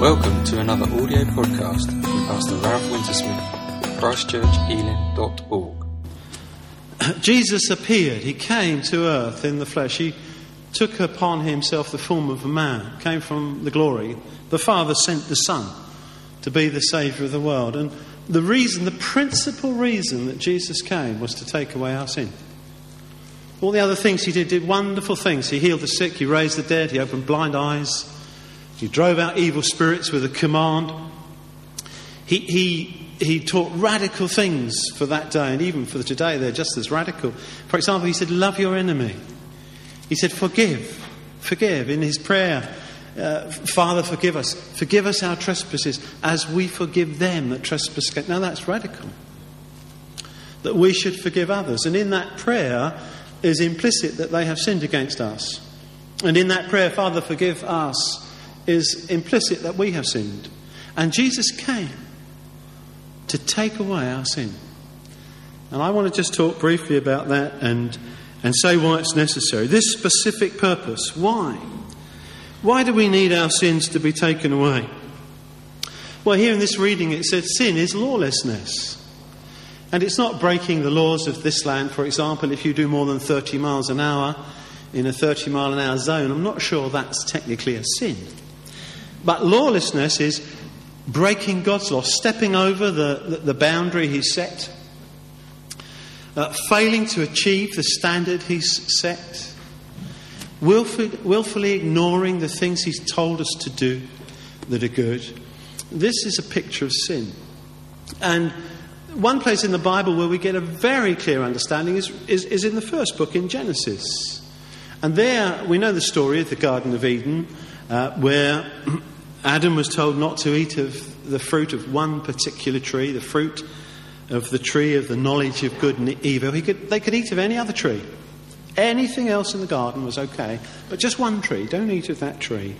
Welcome to another audio podcast with Pastor Ralph Wintersmith of ChristchurchEaling.org. Jesus appeared. He came to earth in the flesh. He took upon himself the form of a man, came from the glory. The Father sent the Son to be the Saviour of the world. And the reason, the principal reason that Jesus came was to take away our sin. All the other things he did, did wonderful things. He healed the sick, he raised the dead, he opened blind eyes, he drove out evil spirits with a command. He, he, he taught radical things for that day, and even for today, they're just as radical. For example, he said, Love your enemy. He said, Forgive. Forgive. In his prayer, uh, Father, forgive us. Forgive us our trespasses as we forgive them that trespass against. Now, that's radical. That we should forgive others. And in that prayer is implicit that they have sinned against us. And in that prayer, Father, forgive us, is implicit that we have sinned. And Jesus came to take away our sin. And I want to just talk briefly about that and, and say why it's necessary. This specific purpose. Why? Why do we need our sins to be taken away? Well, here in this reading it said sin is lawlessness. And it's not breaking the laws of this land, for example, if you do more than 30 miles an hour in a 30 mile an hour zone. I'm not sure that's technically a sin. But lawlessness is breaking God's law, stepping over the, the, the boundary He's set, uh, failing to achieve the standard He's set, willfully, willfully ignoring the things He's told us to do that are good. This is a picture of sin. And one place in the Bible where we get a very clear understanding is, is, is in the first book in Genesis. And there we know the story of the Garden of Eden, uh, where Adam was told not to eat of the fruit of one particular tree, the fruit of the tree of the knowledge of good and evil. Could, they could eat of any other tree. Anything else in the garden was okay, but just one tree. Don't eat of that tree.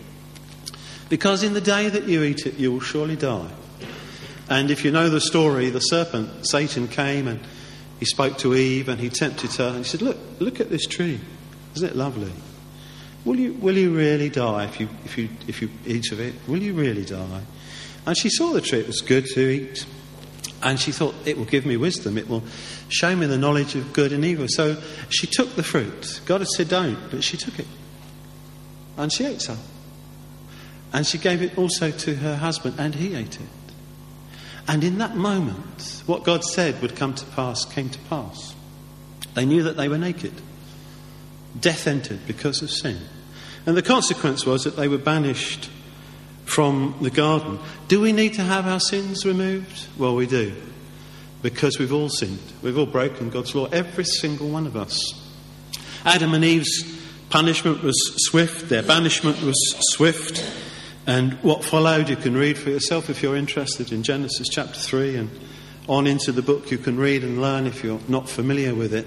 Because in the day that you eat it, you will surely die. And if you know the story, the serpent, Satan, came and he spoke to Eve and he tempted her and he said, Look, look at this tree. Isn't it lovely? Will you, will you really die if you, if, you, if you eat of it? Will you really die? And she saw the tree, it was good to eat. And she thought, it will give me wisdom, it will show me the knowledge of good and evil. So she took the fruit. God had said, don't, but she took it. And she ate some. And she gave it also to her husband, and he ate it. And in that moment, what God said would come to pass came to pass. They knew that they were naked. Death entered because of sin. And the consequence was that they were banished from the garden. Do we need to have our sins removed? Well, we do. Because we've all sinned. We've all broken God's law, every single one of us. Adam and Eve's punishment was swift, their banishment was swift. And what followed, you can read for yourself if you're interested in Genesis chapter 3 and on into the book. You can read and learn if you're not familiar with it.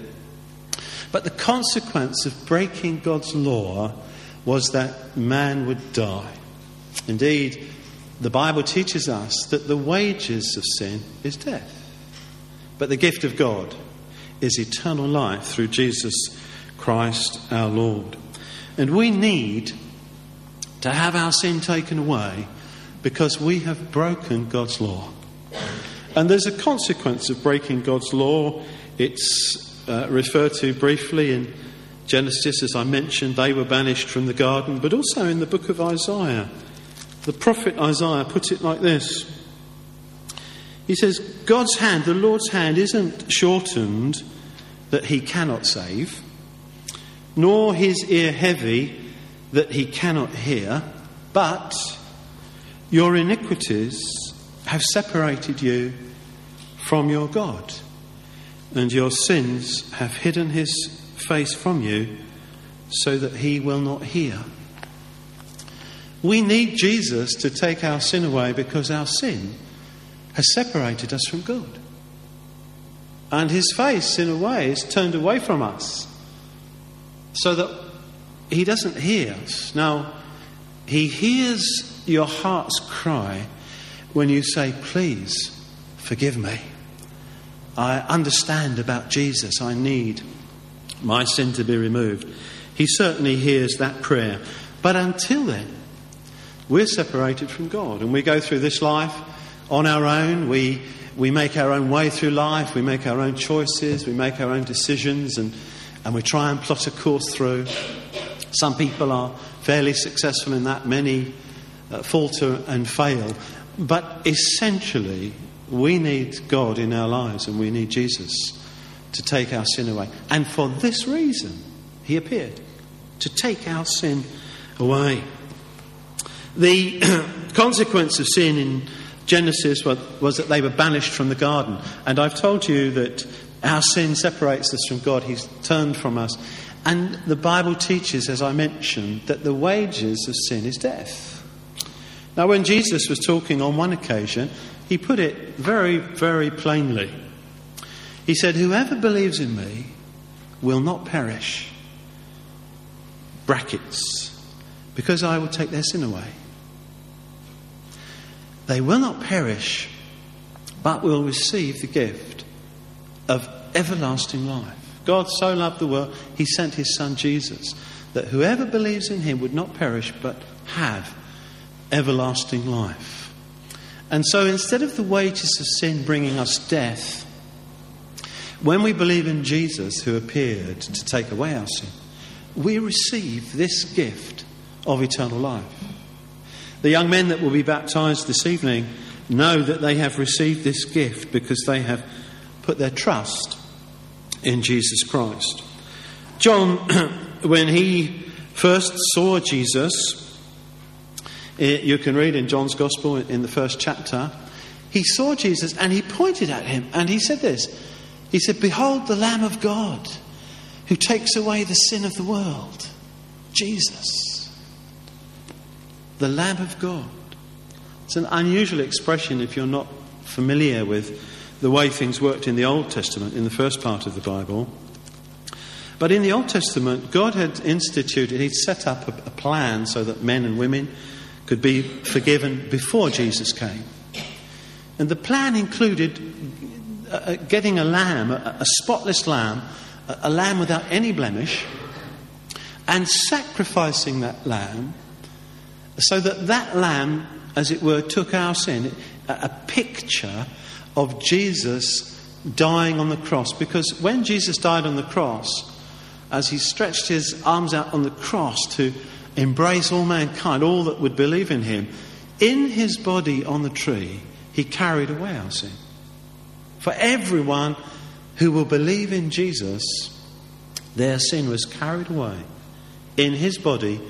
But the consequence of breaking God's law was that man would die. Indeed, the Bible teaches us that the wages of sin is death. But the gift of God is eternal life through Jesus Christ our Lord. And we need to have our sin taken away because we have broken God's law. And there's a consequence of breaking God's law. It's uh, referred to briefly in Genesis, as I mentioned, they were banished from the garden, but also in the book of Isaiah. The prophet Isaiah put it like this He says, God's hand, the Lord's hand, isn't shortened that he cannot save, nor his ear heavy that he cannot hear, but your iniquities have separated you from your God, and your sins have hidden his face from you so that he will not hear. We need Jesus to take our sin away because our sin has separated us from God. And his face, in a way, is turned away from us so that he doesn't hear us. Now, he hears your heart's cry when you say, Please forgive me. I understand about Jesus. I need my sin to be removed. He certainly hears that prayer. But until then, we're separated from God. And we go through this life on our own. We, we make our own way through life. We make our own choices. We make our own decisions. And, and we try and plot a course through. Some people are fairly successful in that. Many uh, falter and fail. But essentially, we need God in our lives and we need Jesus to take our sin away. And for this reason, He appeared to take our sin away. The consequence of sin in Genesis was, was, that they were banished from the garden. And I've told you that our sin separates us from God, He's turned from us. And the Bible teaches, as I mentioned, that the wages of sin is death. Now, when Jesus was talking on one occasion, he put it very, very plainly. He said, Whoever believes in me will not perish. Brackets. Because I will take their sin away. They will not perish, but will receive the gift of everlasting life. God so loved the world, he sent his son Jesus, that whoever believes in him would not perish, but have everlasting life. And so instead of the wages of sin bringing us death, when we believe in Jesus who appeared to take away our sin, we receive this gift of eternal life. The young men that will be baptized this evening know that they have received this gift because they have put their trust in Jesus Christ. John, when he first saw Jesus, eh, you can read in John's Gospel in the first chapter. He saw Jesus and he pointed at him and he said this He said, Behold the Lamb of God who takes away the sin of the world. Jesus. The Lamb of God. It's an unusual expression if you're not familiar with the way things worked in the Old Testament, in the first part of the Bible. But in the Old Testament, God had instituted, He'd set up a, a plan so that men and women could be forgiven before Jesus came. And the plan included getting a lamb, a, a spotless lamb, a, a lamb without any blemish, and sacrificing that lamb so that that lamb, as it were, took our sin. A, a picture of Jesus dying on the cross. Because when Jesus died on the cross, as he stretched his arms out on the cross to embrace all mankind, all that would believe in him, in his body on the tree, he carried away our sin. For everyone who will believe in Jesus, their sin was carried away in his body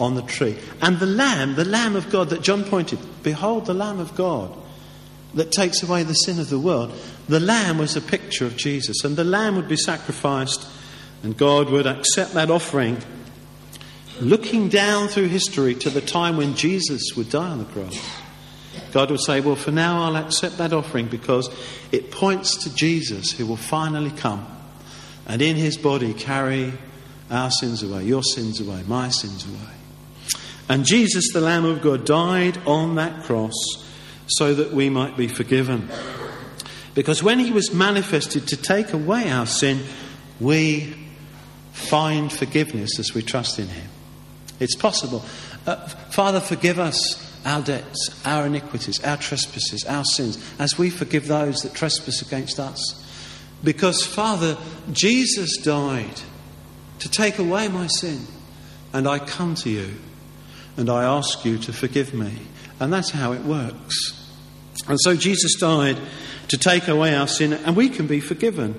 on the tree. And the Lamb, the Lamb of God that John pointed, behold the Lamb of God that takes away the sin of the world. The Lamb was a picture of Jesus, and the Lamb would be sacrificed, and God would accept that offering looking down through history to the time when Jesus would die on the cross, God will say, Well, for now I'll accept that offering because it points to Jesus who will finally come and in his body carry our sins away, your sins away, my sins away. And Jesus, the Lamb of God, died on that cross so that we might be forgiven. Because when he was manifested to take away our sin, we find forgiveness as we trust in him. It's possible. Uh, Father, forgive us our debts, our iniquities, our trespasses, our sins, as we forgive those that trespass against us. Because, Father, Jesus died to take away my sin, and I come to you and I ask you to forgive me. And that's how it works. And so Jesus died to take away our sin, and we can be forgiven.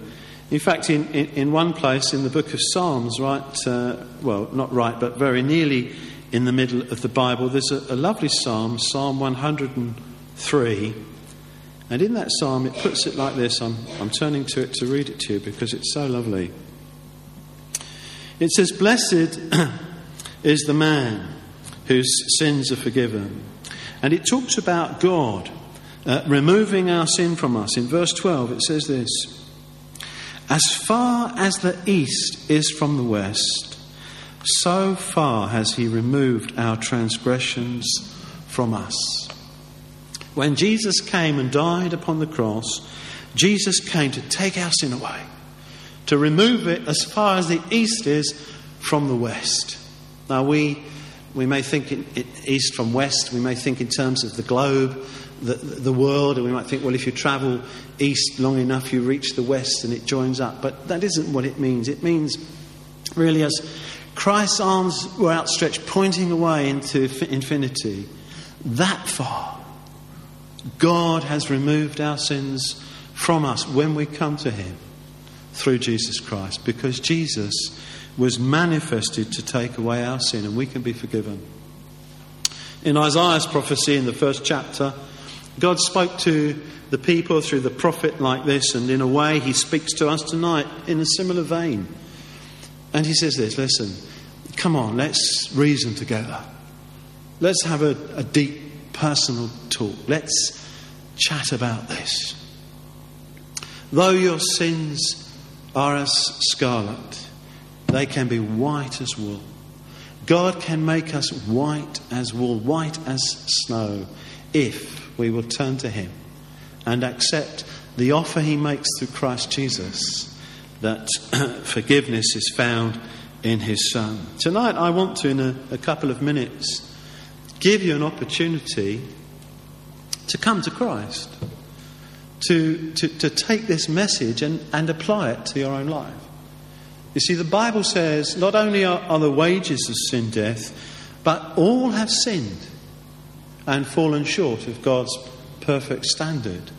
In fact, in, in, in, one place in the book of Psalms, right, uh, well, not right, but very nearly in the middle of the Bible, there's a, a lovely psalm, Psalm 103. And in that psalm, it puts it like this. I'm, I'm turning to it to read it to you because it's so lovely. It says, Blessed is the man whose sins are forgiven. And it talks about God uh, removing our sin from us. In verse 12, it says this. As far as the east is from the west, so far has he removed our transgressions from us. When Jesus came and died upon the cross, Jesus came to take our sin away, to remove it as far as the east is from the west. Now, we We may think in, in east from west, we may think in terms of the globe, the, the world, and we might think, well, if you travel east long enough, you reach the west and it joins up. But that isn't what it means. It means really as Christ's arms were outstretched, pointing away into infinity, that far, God has removed our sins from us when we come to Him through Jesus Christ, because Jesus was manifested to take away our sin and we can be forgiven. In Isaiah's prophecy in the first chapter, God spoke to the people through the prophet like this, and in a way, He speaks to us tonight in a similar vein. And He says this listen, come on, let's reason together. Let's have a, a deep personal talk. Let's chat about this. Though your sins are as scarlet, they can be white as wool. God can make us white as wool, white as snow, if we will turn to Him and accept the offer He makes through Christ Jesus that forgiveness is found in His Son. Tonight, I want to, in a, a couple of minutes, give you an opportunity to come to Christ, to, to, to take this message and, and apply it to your own life. You see, the Bible says not only are, are the wages of sin death, but all have sinned and fallen short of God's perfect standard.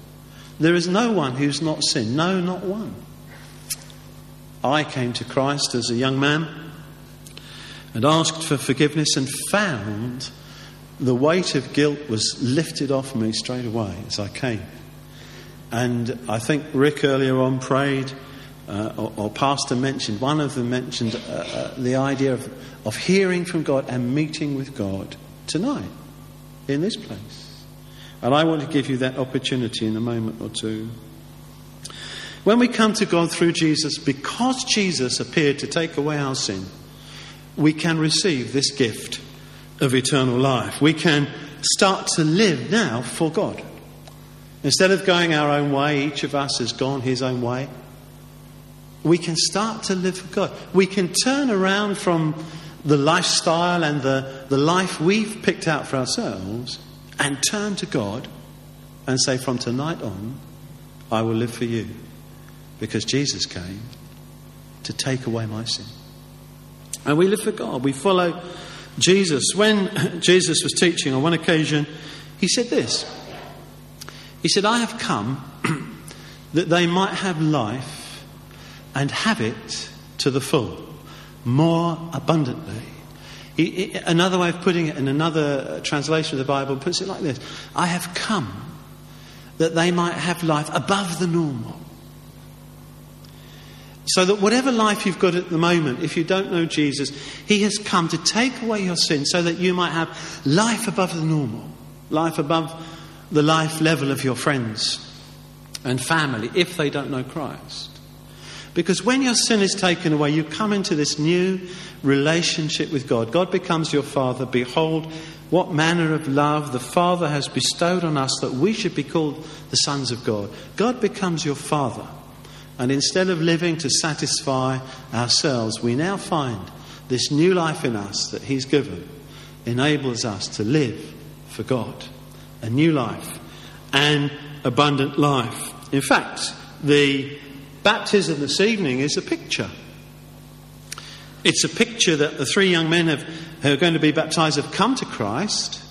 There is no one who's not sinned, no, not one. I came to Christ as a young man and asked for forgiveness and found the weight of guilt was lifted off me straight away as I came. And I think Rick earlier on prayed, uh, or, or, Pastor mentioned, one of them mentioned uh, uh, the idea of, of hearing from God and meeting with God tonight in this place. And I want to give you that opportunity in a moment or two. When we come to God through Jesus, because Jesus appeared to take away our sin, we can receive this gift of eternal life. We can start to live now for God. Instead of going our own way, each of us has gone his own way. We can start to live for God. We can turn around from the lifestyle and the, the life we've picked out for ourselves and turn to God and say, From tonight on, I will live for you. Because Jesus came to take away my sin. And we live for God. We follow Jesus. When Jesus was teaching on one occasion, he said this He said, I have come that they might have life and have it to the full, more abundantly. He, he, another way of putting it in another translation of the Bible puts it like this I have come that they might have life above the normal. So that whatever life you've got at the moment, if you don't know Jesus, He has come to take away your sin so that you might have life above the normal, life above the life level of your friends and family if they don't know Christ. Because when your sin is taken away, you come into this new relationship with God. God becomes your Father. Behold, what manner of love the Father has bestowed on us that we should be called the sons of God. God becomes your Father. And instead of living to satisfy ourselves, we now find this new life in us that He's given enables us to live for God. A new life an abundant life. In fact, the baptism this evening is a picture. It's a picture that the three young men have, who are going to be baptized have come to Christ.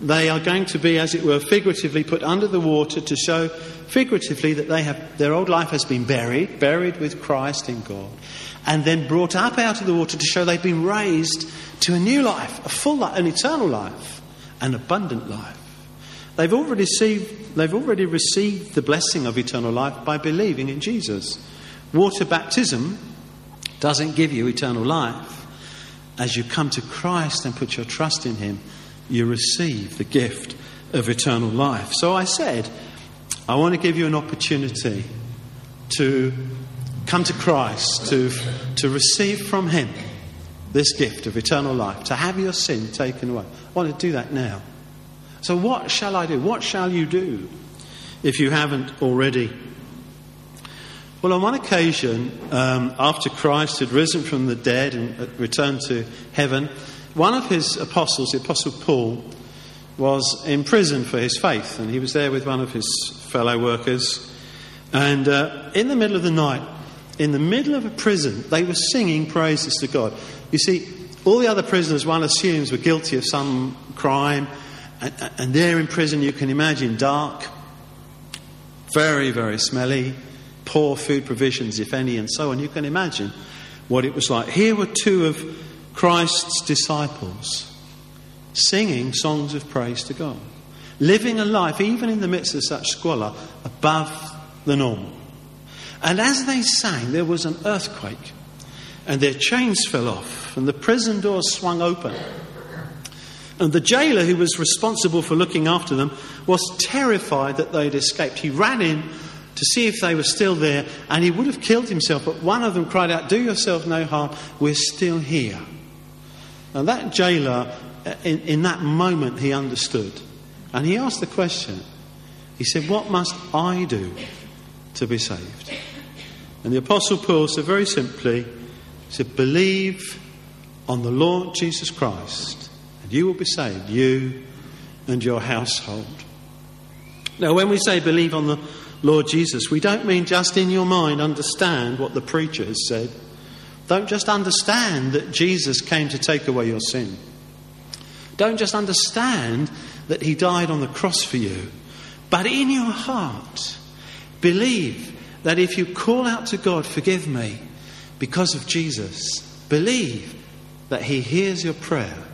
They are going to be, as it were, figuratively put under the water to show figuratively that they have, their old life has been buried, buried with Christ in God, and then brought up out of the water to show they've been raised to a new life, a full life, an eternal life, an abundant life. They've already received, they've already received the blessing of eternal life by believing in Jesus. Water baptism doesn't give you eternal life. As you come to Christ and put your trust in Him, you receive the gift of eternal life. So I said, I want to give you an opportunity to come to Christ, to, to receive from Him this gift of eternal life, to have your sin taken away. I want to do that now. So, what shall I do? What shall you do if you haven't already? Well, on one occasion, um, after Christ had risen from the dead and returned to heaven, one of his apostles, the Apostle Paul, was in prison for his faith, and he was there with one of his fellow workers. And uh, in the middle of the night, in the middle of a prison, they were singing praises to God. You see, all the other prisoners, one assumes, were guilty of some crime, and, and in prison, you can imagine, dark, very, very smelly, poor food provisions, if any, and so on. You can imagine what it was like. Here were two of Christ's disciples singing songs of praise to God, living a life, even in the midst of such squalor, above the normal. And as they sang, there was an earthquake, and their chains fell off, and the prison doors swung open. And the jailer who was responsible for looking after them was terrified that they'd escaped. He ran in to see if they were still there, and he would have killed himself, but one of them cried out, Do yourself no harm, we're still here. And that jailer, uh, in, in that moment, he understood. And he asked the question He said, What must I do to be saved? And the Apostle Paul said very simply, He said, Believe on the Lord Jesus Christ, and you will be saved, you and your household. Now, when we say believe on the Lord Jesus, we don't mean just in your mind understand what the preacher has said. Don't just understand that Jesus came to take away your sin. Don't just understand that he died on the cross for you. But in your heart, believe that if you call out to God, forgive me, because of Jesus, believe that he hears your prayer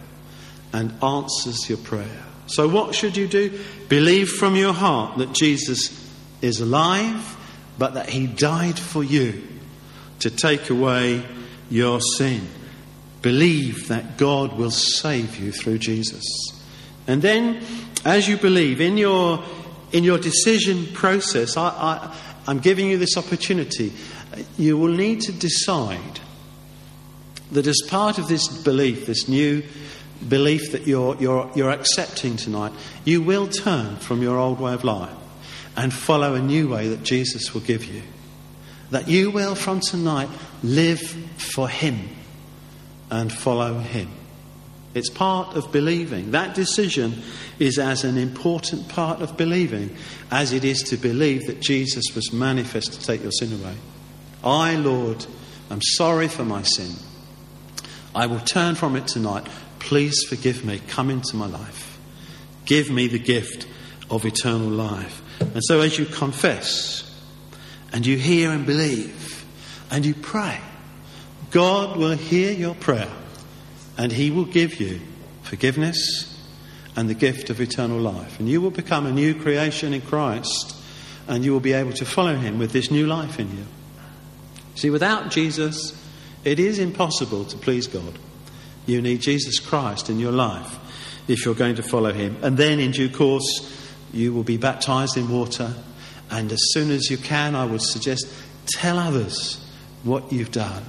and answers your prayer. So, what should you do? Believe from your heart that Jesus is alive, but that he died for you to take away your sin. Believe that God will save you through Jesus. And then, as you believe, in your, in your decision process, I, I, I'm giving you this opportunity. You will need to decide that as part of this belief, this new belief that you're, you're, you're accepting tonight, you will turn from your old way of life and follow a new way that Jesus will give you. That you will, from tonight, live for Him and follow Him. It's part of believing. That decision is as an important part of believing as it is to believe that Jesus was manifest to take your sin away. I, Lord, am sorry for my sin. I will turn from it tonight. Please forgive me. Come into my life. Give me the gift of eternal life. And so, as you confess and you hear and believe and you pray, God will hear your prayer and He will give you forgiveness and the gift of eternal life. And you will become a new creation in Christ and you will be able to follow Him with this new life in you. See, without Jesus, it is impossible to please God. You need Jesus Christ in your life if you're going to follow Him. And then, in due course, you will be baptized in water. And as soon as you can, I would suggest tell others what you've done.